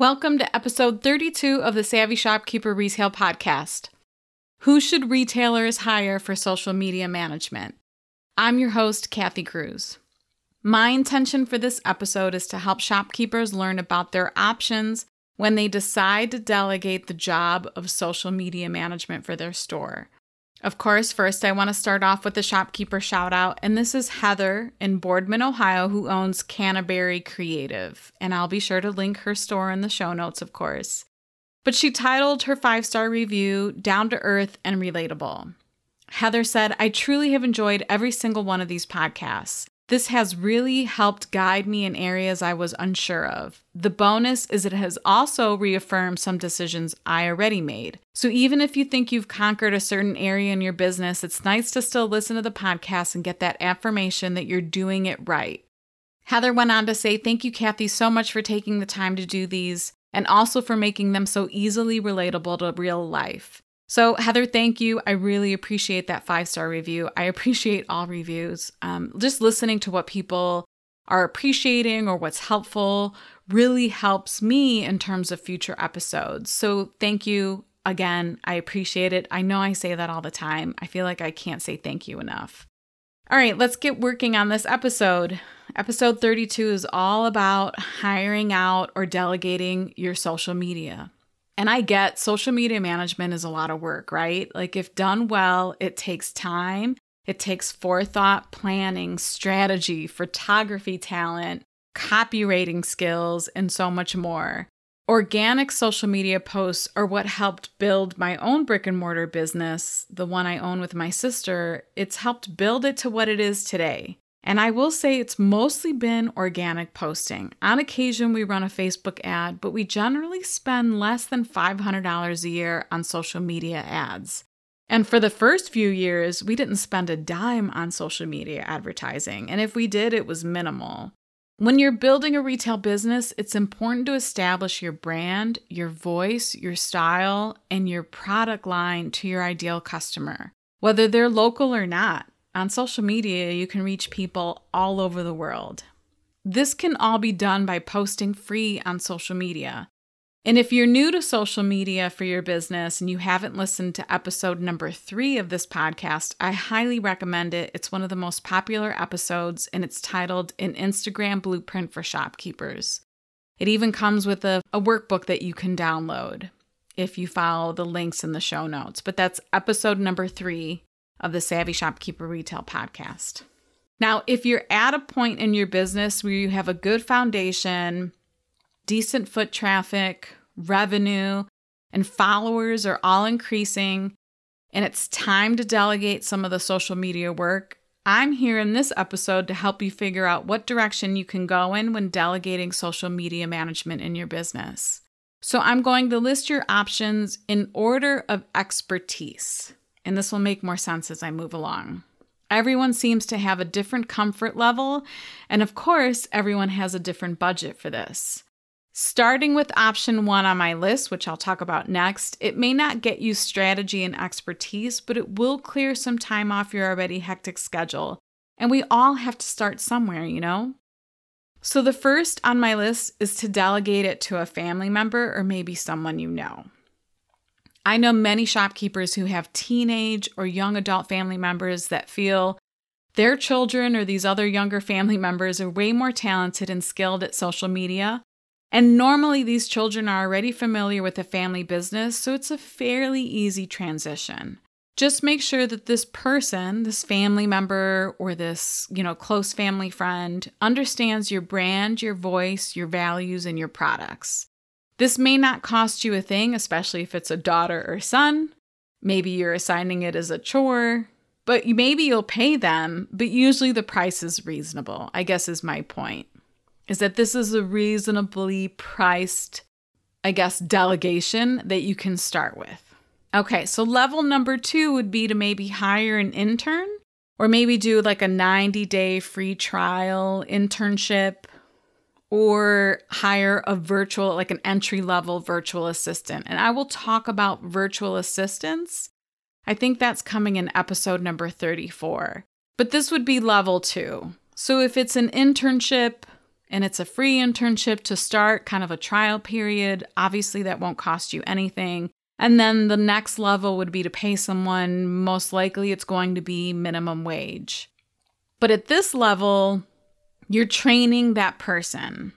Welcome to episode 32 of the Savvy Shopkeeper Retail Podcast. Who should retailers hire for social media management? I'm your host, Kathy Cruz. My intention for this episode is to help shopkeepers learn about their options when they decide to delegate the job of social media management for their store. Of course, first I want to start off with the shopkeeper shout out, and this is Heather in Boardman, Ohio, who owns Canterbury Creative. And I'll be sure to link her store in the show notes, of course. But she titled her five star review Down to Earth and Relatable. Heather said, I truly have enjoyed every single one of these podcasts. This has really helped guide me in areas I was unsure of. The bonus is it has also reaffirmed some decisions I already made. So even if you think you've conquered a certain area in your business, it's nice to still listen to the podcast and get that affirmation that you're doing it right. Heather went on to say, Thank you, Kathy, so much for taking the time to do these and also for making them so easily relatable to real life. So, Heather, thank you. I really appreciate that five star review. I appreciate all reviews. Um, just listening to what people are appreciating or what's helpful really helps me in terms of future episodes. So, thank you again. I appreciate it. I know I say that all the time. I feel like I can't say thank you enough. All right, let's get working on this episode. Episode 32 is all about hiring out or delegating your social media. And I get social media management is a lot of work, right? Like, if done well, it takes time, it takes forethought, planning, strategy, photography talent, copywriting skills, and so much more. Organic social media posts are what helped build my own brick and mortar business, the one I own with my sister. It's helped build it to what it is today. And I will say it's mostly been organic posting. On occasion, we run a Facebook ad, but we generally spend less than $500 a year on social media ads. And for the first few years, we didn't spend a dime on social media advertising. And if we did, it was minimal. When you're building a retail business, it's important to establish your brand, your voice, your style, and your product line to your ideal customer, whether they're local or not. On social media, you can reach people all over the world. This can all be done by posting free on social media. And if you're new to social media for your business and you haven't listened to episode number three of this podcast, I highly recommend it. It's one of the most popular episodes and it's titled An Instagram Blueprint for Shopkeepers. It even comes with a, a workbook that you can download if you follow the links in the show notes. But that's episode number three of the Savvy Shopkeeper Retail Podcast. Now, if you're at a point in your business where you have a good foundation, decent foot traffic, revenue, and followers are all increasing, and it's time to delegate some of the social media work, I'm here in this episode to help you figure out what direction you can go in when delegating social media management in your business. So, I'm going to list your options in order of expertise and this will make more sense as I move along. Everyone seems to have a different comfort level, and of course, everyone has a different budget for this. Starting with option one on my list, which I'll talk about next, it may not get you strategy and expertise, but it will clear some time off your already hectic schedule. And we all have to start somewhere, you know? So the first on my list is to delegate it to a family member or maybe someone you know. I know many shopkeepers who have teenage or young adult family members that feel their children or these other younger family members are way more talented and skilled at social media. And normally, these children are already familiar with the family business, so it's a fairly easy transition. Just make sure that this person, this family member or this, you know, close family friend understands your brand, your voice, your values and your products. This may not cost you a thing, especially if it's a daughter or son. Maybe you're assigning it as a chore, but maybe you'll pay them, but usually the price is reasonable, I guess is my point. Is that this is a reasonably priced I guess, delegation that you can start with. Okay, so level number two would be to maybe hire an intern or maybe do like a 90 day free trial internship or hire a virtual, like an entry level virtual assistant. And I will talk about virtual assistants. I think that's coming in episode number 34. But this would be level two. So if it's an internship and it's a free internship to start, kind of a trial period, obviously that won't cost you anything. And then the next level would be to pay someone, most likely it's going to be minimum wage. But at this level, you're training that person.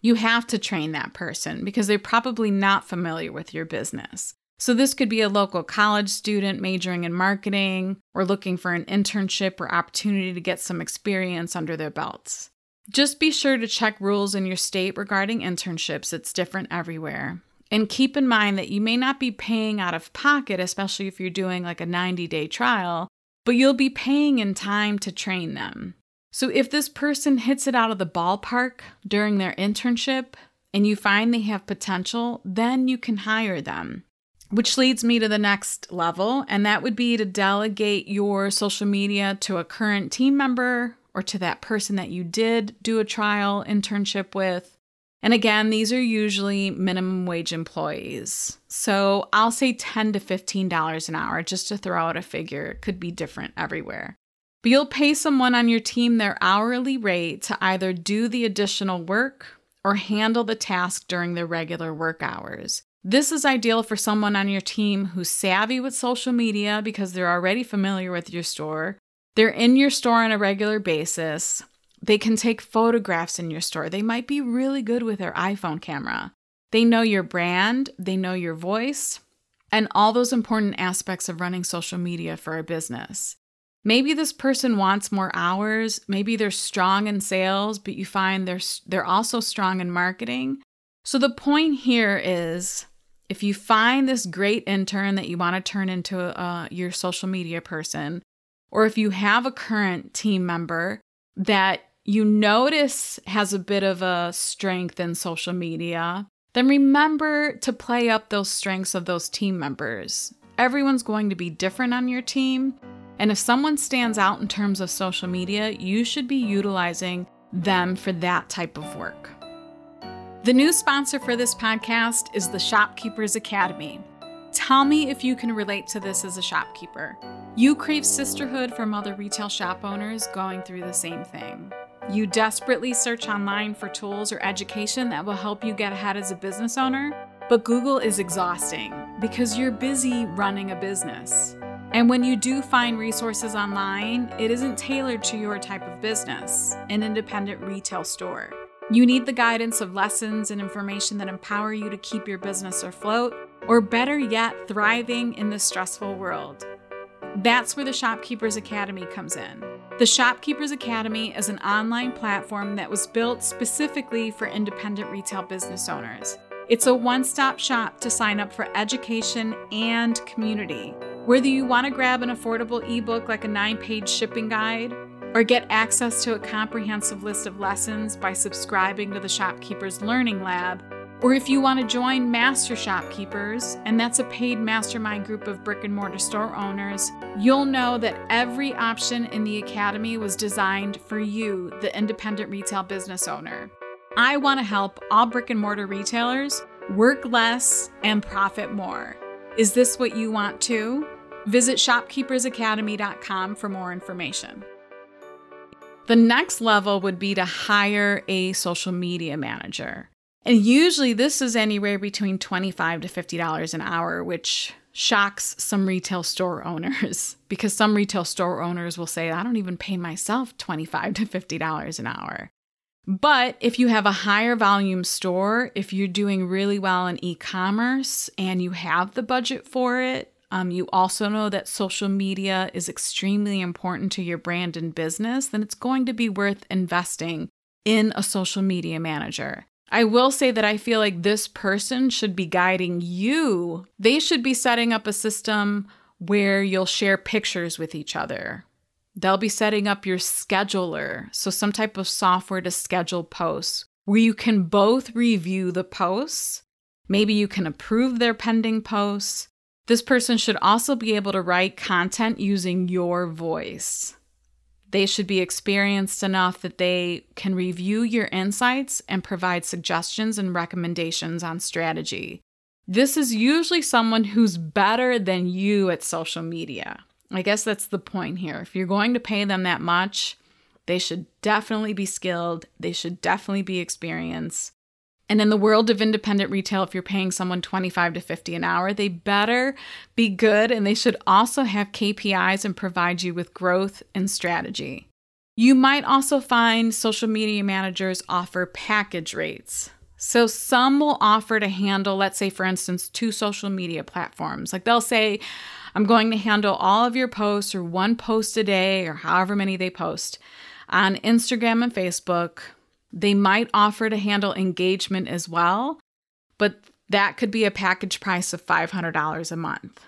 You have to train that person because they're probably not familiar with your business. So, this could be a local college student majoring in marketing or looking for an internship or opportunity to get some experience under their belts. Just be sure to check rules in your state regarding internships, it's different everywhere. And keep in mind that you may not be paying out of pocket, especially if you're doing like a 90 day trial, but you'll be paying in time to train them. So if this person hits it out of the ballpark during their internship and you find they have potential, then you can hire them. Which leads me to the next level, and that would be to delegate your social media to a current team member or to that person that you did do a trial internship with. And again, these are usually minimum wage employees. So I'll say 10 to $15 an hour just to throw out a figure. It could be different everywhere. But you'll pay someone on your team their hourly rate to either do the additional work or handle the task during their regular work hours. This is ideal for someone on your team who's savvy with social media because they're already familiar with your store. They're in your store on a regular basis. They can take photographs in your store. They might be really good with their iPhone camera. They know your brand, they know your voice, and all those important aspects of running social media for a business. Maybe this person wants more hours. Maybe they're strong in sales, but you find they're they're also strong in marketing. So the point here is if you find this great intern that you want to turn into uh, your social media person, or if you have a current team member that you notice has a bit of a strength in social media, then remember to play up those strengths of those team members. Everyone's going to be different on your team. And if someone stands out in terms of social media, you should be utilizing them for that type of work. The new sponsor for this podcast is the Shopkeepers Academy. Tell me if you can relate to this as a shopkeeper. You crave sisterhood from other retail shop owners going through the same thing. You desperately search online for tools or education that will help you get ahead as a business owner, but Google is exhausting because you're busy running a business. And when you do find resources online, it isn't tailored to your type of business, an independent retail store. You need the guidance of lessons and information that empower you to keep your business afloat, or better yet, thriving in this stressful world. That's where the Shopkeepers Academy comes in. The Shopkeepers Academy is an online platform that was built specifically for independent retail business owners. It's a one stop shop to sign up for education and community. Whether you want to grab an affordable ebook like a nine page shipping guide, or get access to a comprehensive list of lessons by subscribing to the Shopkeepers Learning Lab, or if you want to join Master Shopkeepers, and that's a paid mastermind group of brick and mortar store owners, you'll know that every option in the Academy was designed for you, the independent retail business owner. I want to help all brick and mortar retailers work less and profit more. Is this what you want too? Visit shopkeepersacademy.com for more information. The next level would be to hire a social media manager. And usually this is anywhere between 25 to $50 an hour, which shocks some retail store owners because some retail store owners will say, I don't even pay myself 25 to $50 an hour. But if you have a higher volume store, if you're doing really well in e commerce and you have the budget for it, um, you also know that social media is extremely important to your brand and business, then it's going to be worth investing in a social media manager. I will say that I feel like this person should be guiding you. They should be setting up a system where you'll share pictures with each other, They'll be setting up your scheduler, so some type of software to schedule posts where you can both review the posts Maybe you can approve their pending posts. This person should also be able to write content using your voice. They should be experienced enough that they can review your insights and provide suggestions and recommendations on strategy. This is usually someone who's better than you at social media. I guess that's the point here. If you're going to pay them that much, they should definitely be skilled, they should definitely be experienced. And in the world of independent retail, if you're paying someone 25 to 50 an hour, they better be good and they should also have KPIs and provide you with growth and strategy. You might also find social media managers offer package rates. So some will offer to handle, let's say, for instance, two social media platforms. Like they'll say, I'm going to handle all of your posts or one post a day or however many they post on Instagram and Facebook they might offer to handle engagement as well, but that could be a package price of $500 a month.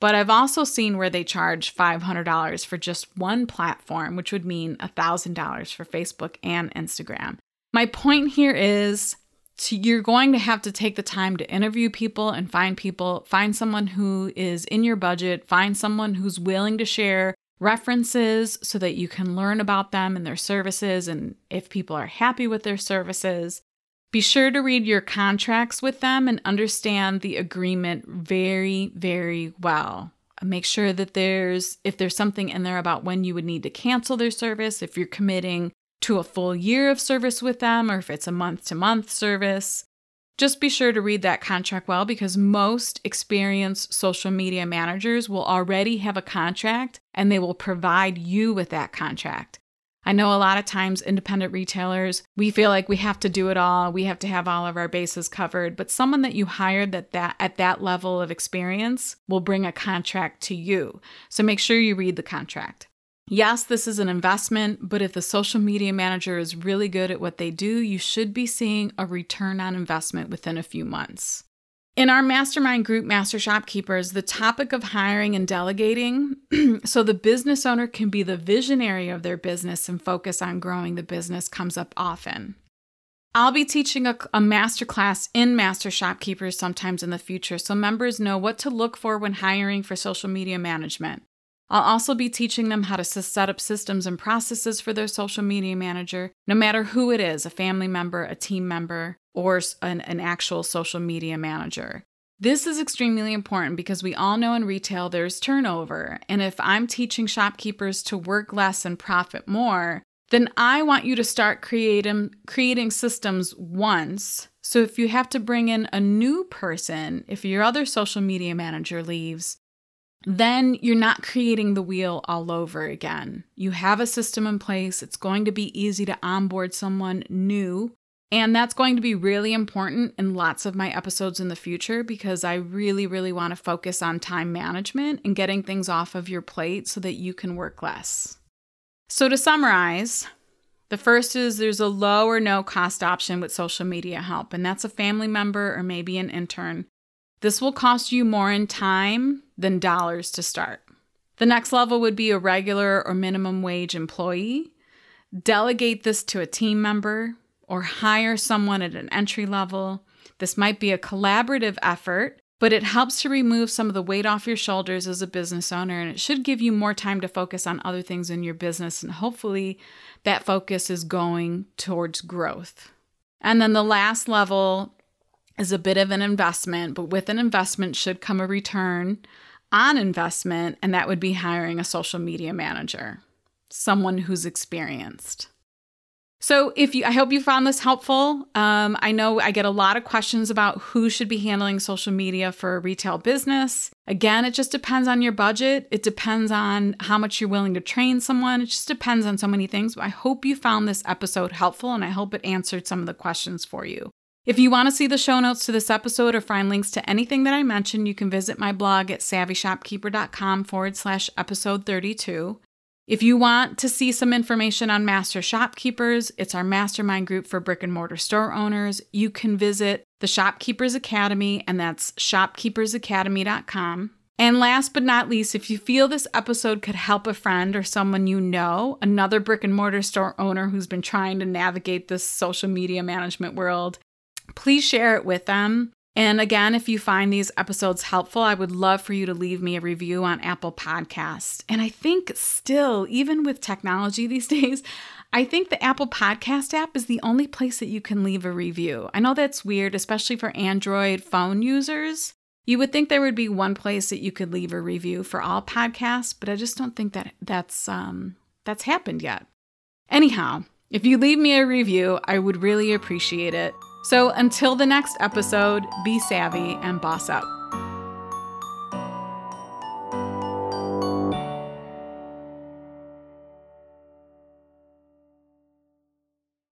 But I've also seen where they charge $500 for just one platform, which would mean $1,000 for Facebook and Instagram. My point here is to, you're going to have to take the time to interview people and find people, find someone who is in your budget, find someone who's willing to share references so that you can learn about them and their services and if people are happy with their services. Be sure to read your contracts with them and understand the agreement very, very well. Make sure that there's, if there's something in there about when you would need to cancel their service, if you're committing to a full year of service with them, or if it's a month to month service. Just be sure to read that contract well because most experienced social media managers will already have a contract and they will provide you with that contract. I know a lot of times independent retailers, we feel like we have to do it all, we have to have all of our bases covered, but someone that you hired that, that at that level of experience will bring a contract to you. So make sure you read the contract. Yes, this is an investment, but if the social media manager is really good at what they do, you should be seeing a return on investment within a few months. In our mastermind group, Master Shopkeepers, the topic of hiring and delegating so the business owner can be the visionary of their business and focus on growing the business comes up often. I'll be teaching a, a master class in Master Shopkeepers sometimes in the future so members know what to look for when hiring for social media management. I'll also be teaching them how to set up systems and processes for their social media manager, no matter who it is a family member, a team member, or an, an actual social media manager. This is extremely important because we all know in retail there's turnover. And if I'm teaching shopkeepers to work less and profit more, then I want you to start creating, creating systems once. So if you have to bring in a new person, if your other social media manager leaves, then you're not creating the wheel all over again. You have a system in place. It's going to be easy to onboard someone new. And that's going to be really important in lots of my episodes in the future because I really, really want to focus on time management and getting things off of your plate so that you can work less. So, to summarize, the first is there's a low or no cost option with social media help, and that's a family member or maybe an intern. This will cost you more in time than dollars to start. The next level would be a regular or minimum wage employee. Delegate this to a team member or hire someone at an entry level. This might be a collaborative effort, but it helps to remove some of the weight off your shoulders as a business owner and it should give you more time to focus on other things in your business. And hopefully, that focus is going towards growth. And then the last level is a bit of an investment, but with an investment should come a return on investment, and that would be hiring a social media manager, someone who's experienced. So, if you, I hope you found this helpful. Um, I know I get a lot of questions about who should be handling social media for a retail business. Again, it just depends on your budget. It depends on how much you're willing to train someone. It just depends on so many things. But I hope you found this episode helpful and I hope it answered some of the questions for you. If you want to see the show notes to this episode or find links to anything that I mentioned, you can visit my blog at savvyshopkeeper.com forward slash episode 32. If you want to see some information on Master Shopkeepers, it's our mastermind group for brick and mortar store owners. You can visit the Shopkeepers Academy, and that's shopkeepersacademy.com. And last but not least, if you feel this episode could help a friend or someone you know, another brick and mortar store owner who's been trying to navigate this social media management world, please share it with them. And again, if you find these episodes helpful, I would love for you to leave me a review on Apple Podcasts. And I think still, even with technology these days, I think the Apple Podcast app is the only place that you can leave a review. I know that's weird, especially for Android phone users. You would think there would be one place that you could leave a review for all podcasts, but I just don't think that that's um, that's happened yet. Anyhow, if you leave me a review, I would really appreciate it. So until the next episode, be savvy and boss up.